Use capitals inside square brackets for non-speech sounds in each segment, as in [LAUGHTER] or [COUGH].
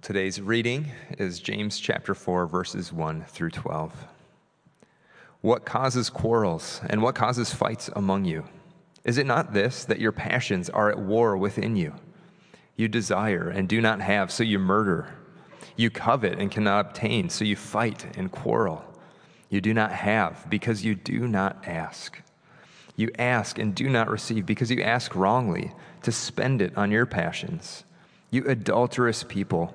Well, today's reading is James chapter 4, verses 1 through 12. What causes quarrels and what causes fights among you? Is it not this, that your passions are at war within you? You desire and do not have, so you murder. You covet and cannot obtain, so you fight and quarrel. You do not have, because you do not ask. You ask and do not receive, because you ask wrongly, to spend it on your passions. You adulterous people,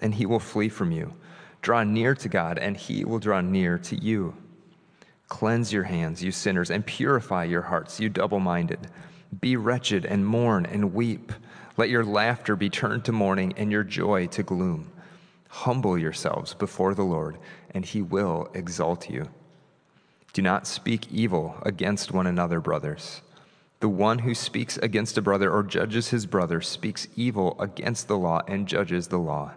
and he will flee from you. Draw near to God, and he will draw near to you. Cleanse your hands, you sinners, and purify your hearts, you double minded. Be wretched and mourn and weep. Let your laughter be turned to mourning and your joy to gloom. Humble yourselves before the Lord, and he will exalt you. Do not speak evil against one another, brothers. The one who speaks against a brother or judges his brother speaks evil against the law and judges the law.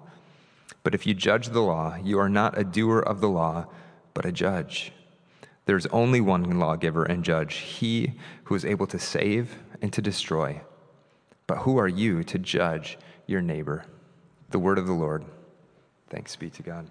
But if you judge the law, you are not a doer of the law, but a judge. There's only one lawgiver and judge, he who is able to save and to destroy. But who are you to judge your neighbor? The word of the Lord. Thanks be to God.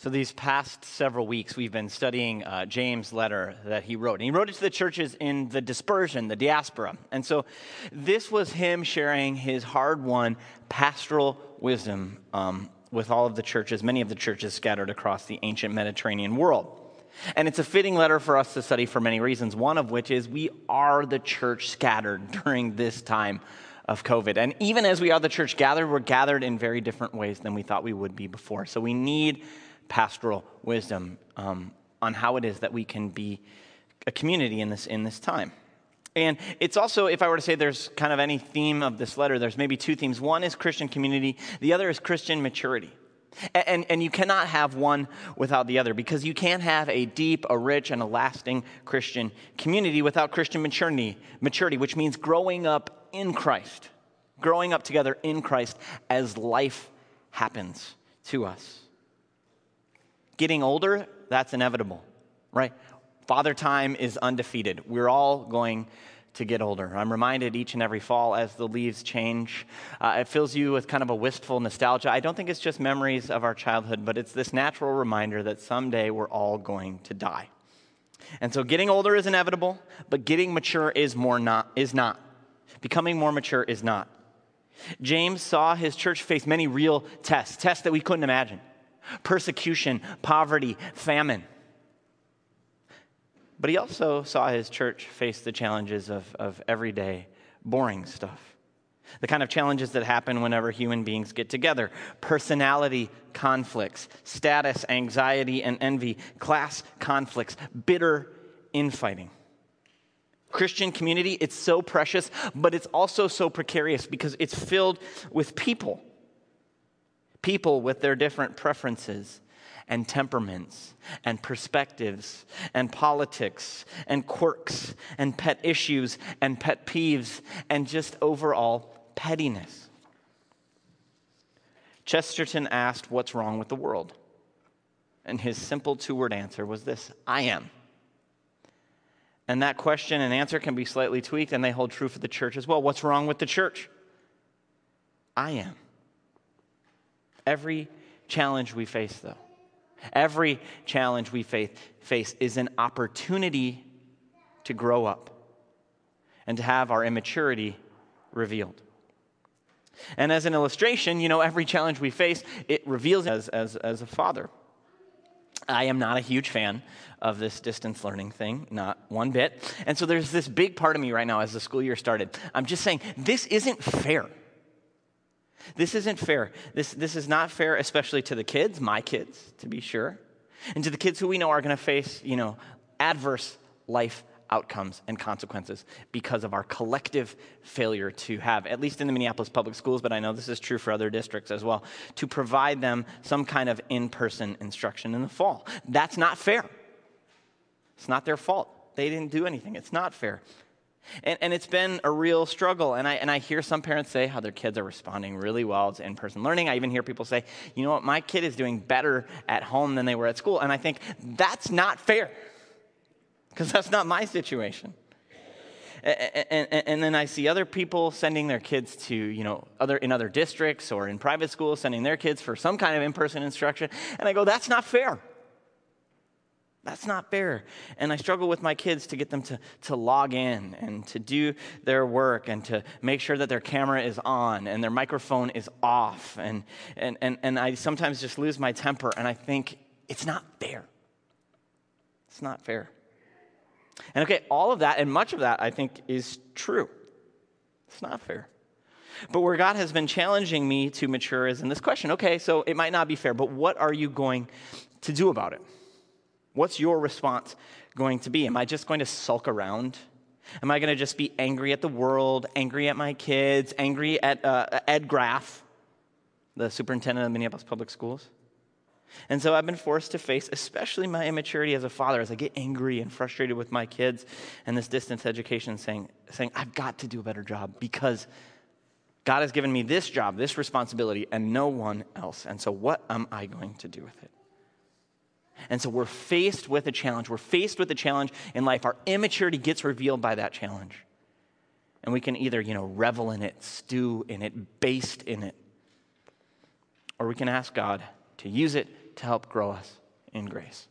So, these past several weeks, we've been studying uh, James' letter that he wrote. And he wrote it to the churches in the dispersion, the diaspora. And so, this was him sharing his hard won pastoral wisdom um, with all of the churches, many of the churches scattered across the ancient Mediterranean world. And it's a fitting letter for us to study for many reasons, one of which is we are the church scattered [LAUGHS] during this time of COVID. And even as we are the church gathered, we're gathered in very different ways than we thought we would be before. So, we need pastoral wisdom um, on how it is that we can be a community in this, in this time. And it's also, if I were to say there's kind of any theme of this letter, there's maybe two themes. One is Christian community, the other is Christian maturity. And, and, and, you cannot have one without the other because you can't have a deep, a rich, and a lasting Christian community without Christian maturity, maturity, which means growing up in Christ, growing up together in Christ as life happens to us. Getting older, that's inevitable, right? Father time is undefeated. We're all going to get older. I'm reminded each and every fall as the leaves change. Uh, it fills you with kind of a wistful nostalgia. I don't think it's just memories of our childhood, but it's this natural reminder that someday we're all going to die. And so getting older is inevitable, but getting mature is more not is not. Becoming more mature is not. James saw his church face many real tests, tests that we couldn't imagine persecution, poverty, famine. But he also saw his church face the challenges of, of everyday, boring stuff. The kind of challenges that happen whenever human beings get together personality conflicts, status, anxiety, and envy, class conflicts, bitter infighting. Christian community, it's so precious, but it's also so precarious because it's filled with people people with their different preferences and temperaments and perspectives and politics and quirks and pet issues and pet peeves and just overall pettiness. Chesterton asked, What's wrong with the world? And his simple two word answer was this I am. And that question and answer can be slightly tweaked, and they hold true for the church as well. What's wrong with the church? I am. Every challenge we face, though, every challenge we face is an opportunity to grow up and to have our immaturity revealed. And as an illustration, you know, every challenge we face, it reveals as, as, as a father. I am not a huge fan of this distance learning thing, not one bit. And so there's this big part of me right now as the school year started. I'm just saying, this isn't fair. This isn't fair. This, this is not fair, especially to the kids, my kids, to be sure, and to the kids who we know are going to face, you know, adverse life outcomes and consequences because of our collective failure to have, at least in the Minneapolis public schools, but I know this is true for other districts as well, to provide them some kind of in person instruction in the fall. That's not fair. It's not their fault. They didn't do anything. It's not fair. And, and, it's been a real struggle. And I, and I hear some parents say how their kids are responding really well to in person learning. I even hear people say, you know what, my kid is doing better at home than they were at school. And I think that's not fair because that's not my situation. And, and, and, then I see other people sending their kids to, you know, other, in other districts or in private schools, sending their kids for some kind of in person instruction. And I go, that's not fair. That's not fair. And I struggle with my kids to get them to, to log in and to do their work and to make sure that their camera is on and their microphone is off. And, and, and, and I sometimes just lose my temper and I think, it's not fair. It's not fair. And okay, all of that and much of that I think is true. It's not fair. But where God has been challenging me to mature is in this question okay, so it might not be fair, but what are you going to do about it? What's your response going to be? Am I just going to sulk around? Am I going to just be angry at the world, angry at my kids, angry at uh, Ed Graff, the superintendent of Minneapolis Public Schools? And so I've been forced to face, especially my immaturity as a father, as I get angry and frustrated with my kids and this distance education, saying, saying, I've got to do a better job because God has given me this job, this responsibility, and no one else. And so what am I going to do with it? And so we're faced with a challenge. We're faced with a challenge in life. Our immaturity gets revealed by that challenge. And we can either, you know, revel in it, stew in it, baste in it, or we can ask God to use it to help grow us in grace.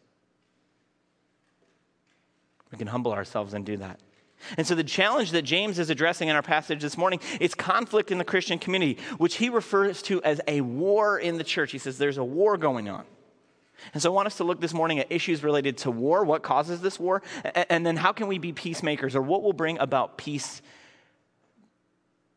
We can humble ourselves and do that. And so, the challenge that James is addressing in our passage this morning is conflict in the Christian community, which he refers to as a war in the church. He says there's a war going on. And so, I want us to look this morning at issues related to war, what causes this war, and then how can we be peacemakers, or what will bring about peace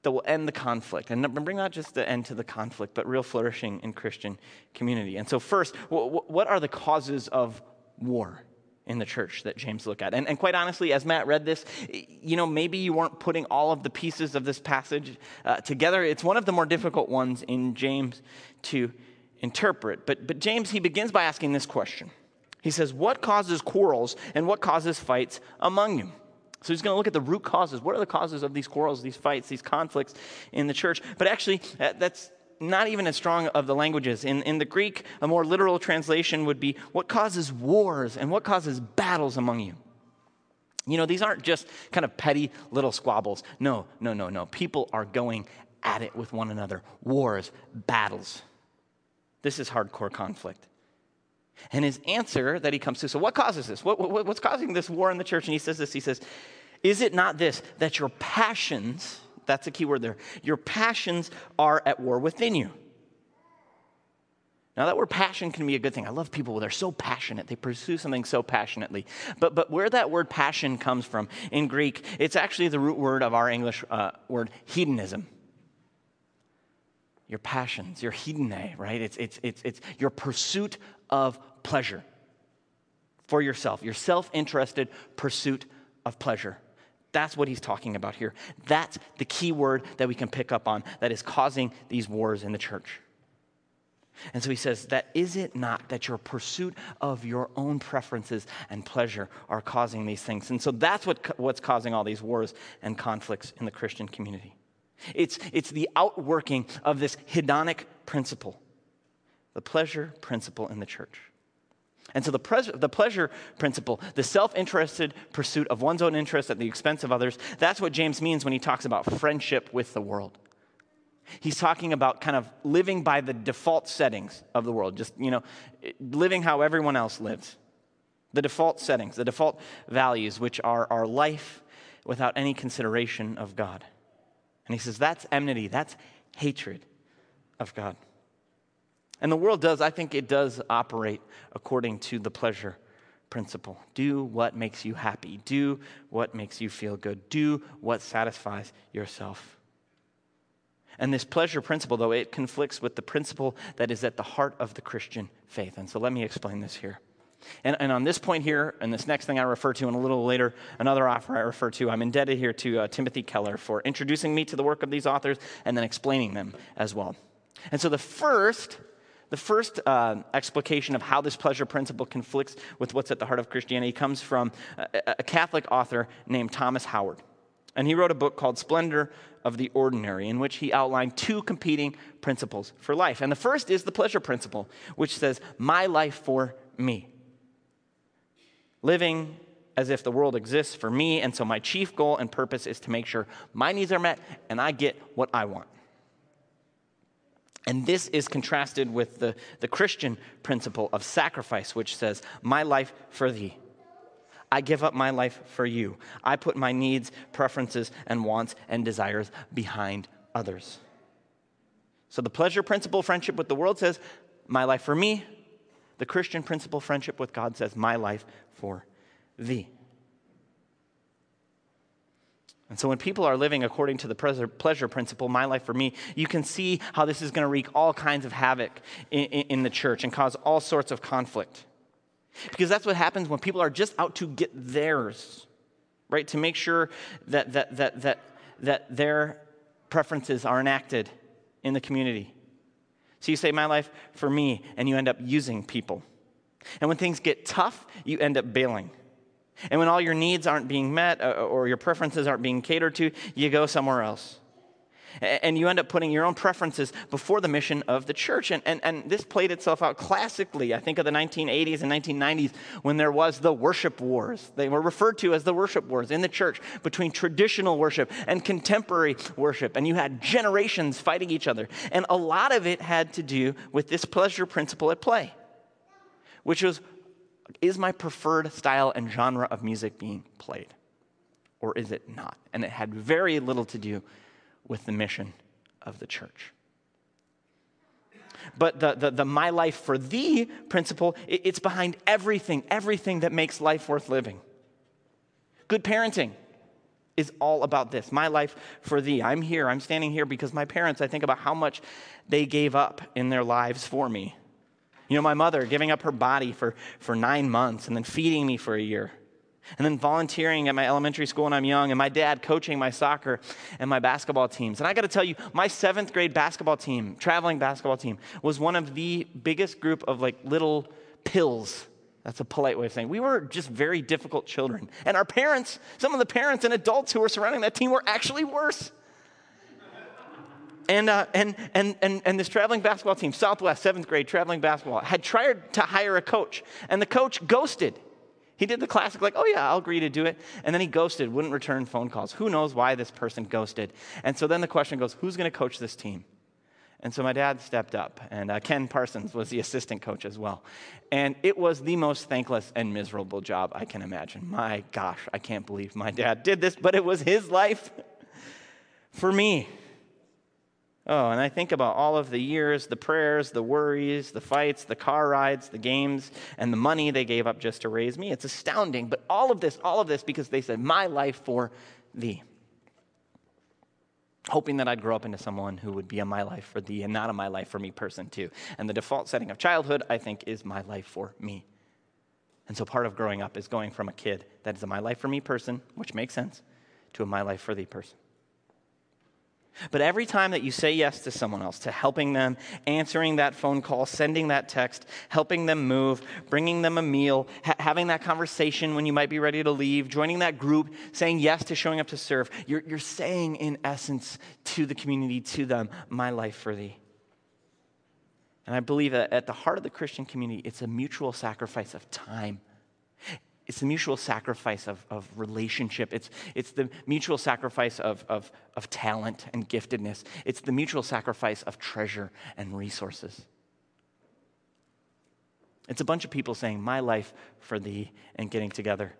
that will end the conflict and bring not just the end to the conflict, but real flourishing in Christian community. And so, first, what are the causes of war? in the church that James looked at. And, and, quite honestly, as Matt read this, you know, maybe you weren't putting all of the pieces of this passage uh, together. It's one of the more difficult ones in James to interpret. But, but James, he begins by asking this question. He says, What causes quarrels and what causes fights among you? So he's going to look at the root causes. What are the causes of these quarrels, these fights, these conflicts in the church? But actually, uh, that's not even as strong of the languages. In, in the Greek, a more literal translation would be what causes wars and what causes battles among you? You know, these aren't just kind of petty little squabbles. No, no, no, no. People are going at it with one another. Wars, battles. This is hardcore conflict. And his answer that he comes to so, what causes this? What, what, what's causing this war in the church? And he says this He says, Is it not this, that your passions, that's a key word there, your passions are at war within you? Now, that word passion can be a good thing. I love people they're so passionate. They pursue something so passionately. But, but where that word passion comes from in Greek, it's actually the root word of our English uh, word hedonism your passions, your hedone, right? It's, it's, it's, it's your pursuit of pleasure for yourself, your self interested pursuit of pleasure. That's what he's talking about here. That's the key word that we can pick up on that is causing these wars in the church. And so he says, That is it not that your pursuit of your own preferences and pleasure are causing these things? And so that's what, what's causing all these wars and conflicts in the Christian community. It's, it's the outworking of this hedonic principle, the pleasure principle in the church. And so the, pres- the pleasure principle, the self interested pursuit of one's own interest at the expense of others, that's what James means when he talks about friendship with the world. He's talking about kind of living by the default settings of the world, just, you know, living how everyone else lives. The default settings, the default values, which are our life without any consideration of God. And he says that's enmity, that's hatred of God. And the world does, I think it does operate according to the pleasure principle. Do what makes you happy, do what makes you feel good, do what satisfies yourself. And this pleasure principle, though, it conflicts with the principle that is at the heart of the Christian faith. And so let me explain this here. And, and, on this point here, and this next thing I refer to, and a little later, another author I refer to, I'm indebted here to uh, Timothy Keller for introducing me to the work of these authors and then explaining them as well. And so the first, the first uh, explication of how this pleasure principle conflicts with what's at the heart of Christianity comes from a, a Catholic author named Thomas Howard. And he wrote a book called Splendor of the Ordinary, in which he outlined two competing principles for life. And the first is the pleasure principle, which says, My life for me living as if the world exists for me, and so my chief goal and purpose is to make sure my needs are met and I get what I want. And this is contrasted with the, the Christian principle of sacrifice, which says, My life for thee. I give up my life for you. I put my needs, preferences, and wants and desires behind others. So the pleasure principle, friendship with the world says, My life for me, the Christian principle, friendship with God, says, My life for thee. And so, when people are living according to the pleasure principle, my life for me, you can see how this is going to wreak all kinds of havoc in, in, the church and cause all sorts of conflict. Because that's what happens when people are just out to get theirs, right? To make sure that, that, that, that, that their preferences are enacted in the community. So you say, My life for me, and you end up using people. And when things get tough, you end up bailing. And when all your needs aren't being met uh, or your preferences aren't being catered to, you go somewhere else. And you end up putting your own preferences before the mission of the church. And, and, and this played itself out classically, I think, of the 1980s and 1990s when there was the worship wars. They were referred to as the worship wars in the church between traditional worship and contemporary worship. And you had generations fighting each other. And a lot of it had to do with this pleasure principle at play, which was is my preferred style and genre of music being played? Or is it not? And it had very little to do with the mission of the church. But the, the, the my life for thee principle, it, it's behind everything, everything that makes life worth living. Good parenting is all about this my life for thee. I'm here, I'm standing here because my parents, I think about how much they gave up in their lives for me. You know, my mother giving up her body for, for nine months and then feeding me for a year and then volunteering at my elementary school when I'm young, and my dad coaching my soccer and my basketball teams. And I got to tell you, my seventh grade basketball team, traveling basketball team, was one of the biggest group of like little pills. That's a polite way of saying we were just very difficult children. And our parents, some of the parents and adults who were surrounding that team were actually worse. And, uh, and, and, and, and this traveling basketball team, Southwest, seventh grade traveling basketball, had tried to hire a coach, and the coach ghosted. He did the classic, like, oh yeah, I'll agree to do it. And then he ghosted, wouldn't return phone calls. Who knows why this person ghosted? And so then the question goes, who's going to coach this team? And so my dad stepped up, and uh, Ken Parsons was the assistant coach as well. And it was the most thankless and miserable job I can imagine. My gosh, I can't believe my dad did this, but it was his life for me. Oh, and I think about all of the years, the prayers, the worries, the fights, the car rides, the games, and the money they gave up just to raise me. It's astounding. But all of this, all of this, because they said, My life for thee. Hoping that I'd grow up into someone who would be a my life for thee and not a my life for me person, too. And the default setting of childhood, I think, is my life for me. And so part of growing up is going from a kid that is a my life for me person, which makes sense, to a my life for thee person. But every time that you say yes to someone else, to helping them, answering that phone call, sending that text, helping them move, bringing them a meal, ha- having that conversation when you might be ready to leave, joining that group, saying yes to showing up to serve, you're, you're saying, in essence, to the community, to them, my life for thee. And I believe that at the heart of the Christian community, it's a mutual sacrifice of time it's the mutual sacrifice of, of relationship. It's, it's the mutual sacrifice of, of, of talent and giftedness. It's the mutual sacrifice of treasure and resources. It's a bunch of people saying, My life for thee, and getting together.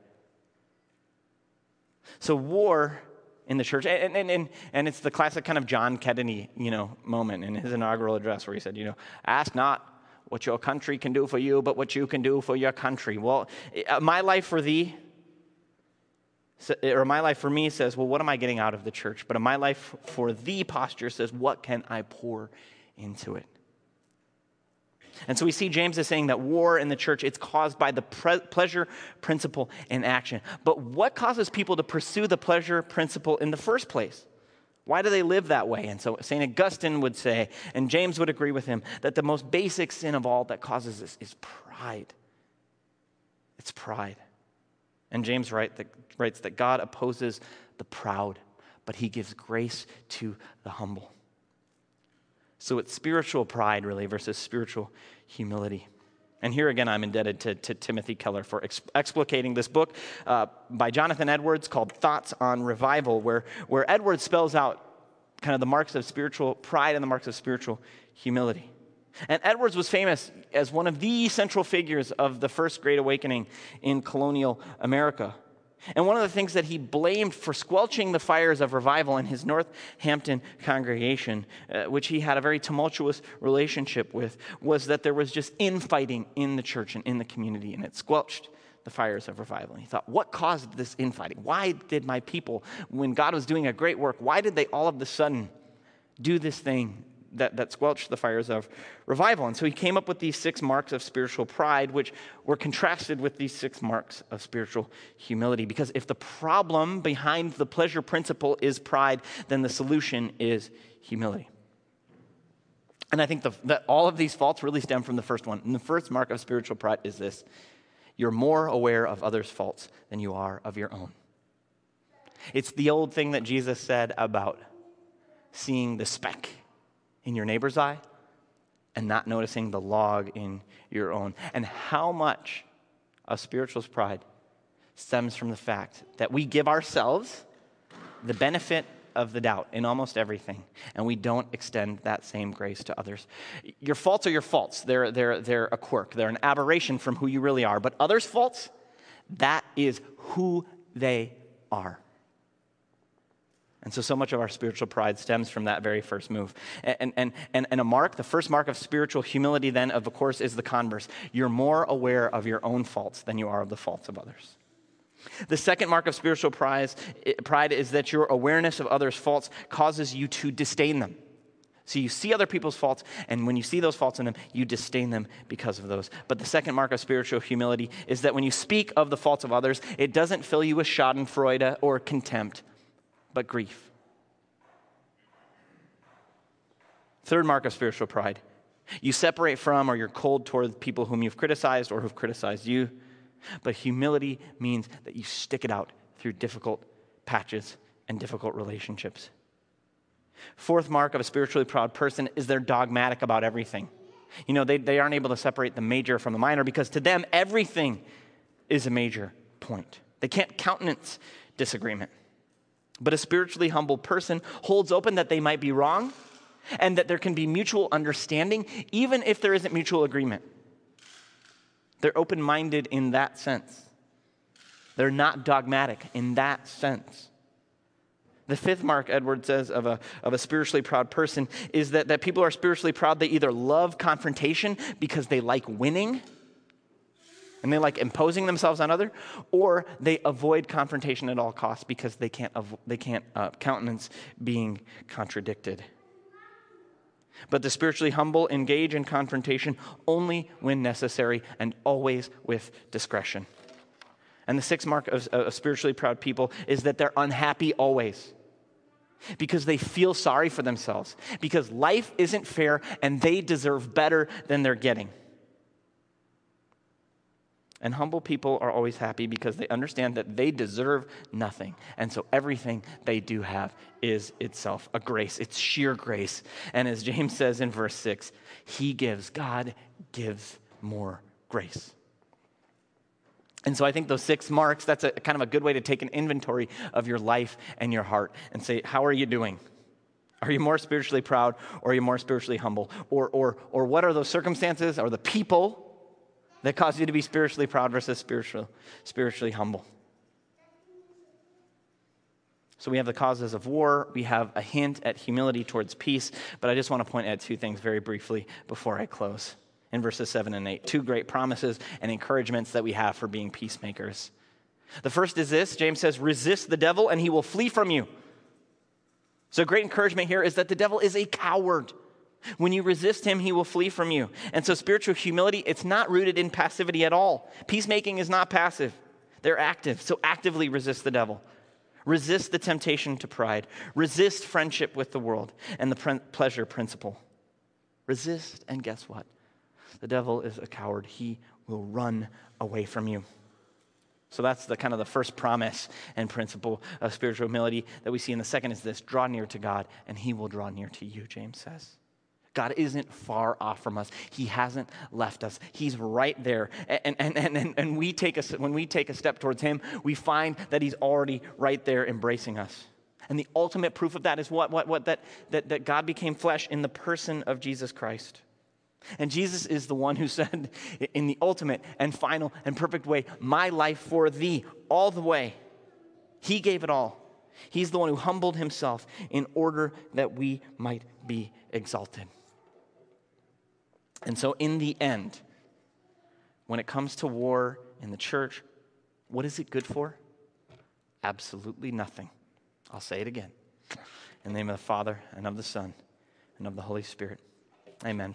So, war in the church, and, and, and, and it's the classic kind of John Kennedy, you know, moment in his inaugural address where he said, you know, ask not what your country can do for you, but what you can do for your country. Well, uh, my life for thee, or my life for me says, well, what am I getting out of the church? But my life for thee posture says, what can I pour into it? And so we see James is saying that war in the church, it's caused by the pre- pleasure principle in action. But what causes people to pursue the pleasure principle in the first place? Why do they live that way? And so St. Augustine would say, and James would agree with him, that the most basic sin of all that causes this is pride. It's pride. And James write that, writes that God opposes the proud, but he gives grace to the humble. So it's spiritual pride, really, versus spiritual humility. And here again, I'm indebted to, to Timothy Keller for ex- explicating this book uh, by Jonathan Edwards called Thoughts on Revival, where, where Edwards spells out kind of the marks of spiritual pride and the marks of spiritual humility. And Edwards was famous as one of the central figures of the first Great Awakening in colonial America. And one of the things that he blamed for squelching the fires of revival in his Northampton congregation, uh, which he had a very tumultuous relationship with, was that there was just infighting in the church and in the community, and it squelched the fires of revival. And he thought, what caused this infighting? Why did my people, when God was doing a great work, why did they all of a sudden do this thing that, that squelched the fires of revival. And so he came up with these six marks of spiritual pride, which were contrasted with these six marks of spiritual humility. Because if the problem behind the pleasure principle is pride, then the solution is humility. And I think the, that all of these faults really stem from the first one. And the first mark of spiritual pride is this you're more aware of others' faults than you are of your own. It's the old thing that Jesus said about seeing the speck in your neighbor's eye and not noticing the log in your own. And how much of spiritual pride stems from the fact that we give ourselves the benefit of the doubt in almost everything, and we don't extend that same grace to others. Your faults are your faults. They're, they're, they're a quirk, they're an aberration from who you really are. But others' faults, that is who they are. And so, so much of our spiritual pride stems from that very first move. And, and, and, and a mark, the first mark of spiritual humility, then, of course, is the converse. You're more aware of your own faults than you are of the faults of others. The second mark of spiritual pride, eh, pride is that your awareness of others' faults causes you to disdain them. So you see other people's faults, and when you see those faults in them, you disdain them because of those. But the second mark of spiritual humility is that when you speak of the faults of others, it doesn't fill you with schadenfreude or contempt, but grief. Third mark of spiritual pride you separate from or you're cold toward people whom you've criticized or who've criticized you. But humility means that you stick it out through difficult patches and difficult relationships. Fourth mark of a spiritually proud person is they're dogmatic about everything. You know, they, they aren't able to separate the major from the minor because to them, everything is a major point. They can't countenance disagreement. But a spiritually humble person holds open that they might be wrong and that there can be mutual understanding, even if there isn't mutual agreement. They're open minded in that sense. They're not dogmatic in that sense. The fifth mark, Edward says, of a, of a spiritually proud person is that, that people are spiritually proud. They either love confrontation because they like winning and they like imposing themselves on other, or they avoid confrontation at all costs because they can't, they can't uh, countenance being contradicted. But the spiritually humble engage in confrontation only when necessary and always with discretion. And the sixth mark of, of spiritually proud people is that they're unhappy always because they feel sorry for themselves, because life isn't fair and they deserve better than they're getting. And humble people are always happy because they understand that they deserve nothing. And so everything they do have is itself a grace. It's sheer grace. And as James says in verse 6, he gives, God gives more grace. And so I think those six marks, that's a kind of a good way to take an inventory of your life and your heart and say, how are you doing? Are you more spiritually proud or are you more spiritually humble? Or, or, or what are those circumstances or the people that cause you to be spiritually proud versus spiritual, spiritually humble. So we have the causes of war, we have a hint at humility towards peace, but I just want to point out two things very briefly before I close. In verses 7 and 8, two great promises and encouragements that we have for being peacemakers. The first is this James says, resist the devil and he will flee from you. So, great encouragement here is that the devil is a coward. When you resist him, he will flee from you. And so, spiritual humility, it's not rooted in passivity at all. Peacemaking is not passive, they're active. So, actively resist the devil. Resist the temptation to pride. Resist friendship with the world and the pre- pleasure principle. Resist, and guess what? The devil is a coward. He will run away from you. So that's the kind of the first promise and principle of spiritual humility that we see. And the second is this draw near to God, and he will draw near to you, James says. God isn't far off from us. He hasn't left us. He's right there. And, and, and, and, we take a, when we take a step towards Him, we find that He's already right there embracing us. And the ultimate proof of that is what? what, what that, that, that God became flesh in the person of Jesus Christ. And Jesus is the one who [LAUGHS] said, in the ultimate and final and perfect way, My life for thee, all the way. He gave it all. He's the one who humbled himself in order that we might be exalted. And so, in the end, when it comes to war in the church, what is it good for? Absolutely nothing. I'll say it again. In the name of the Father, and of the Son, and of the Holy Spirit. Amen.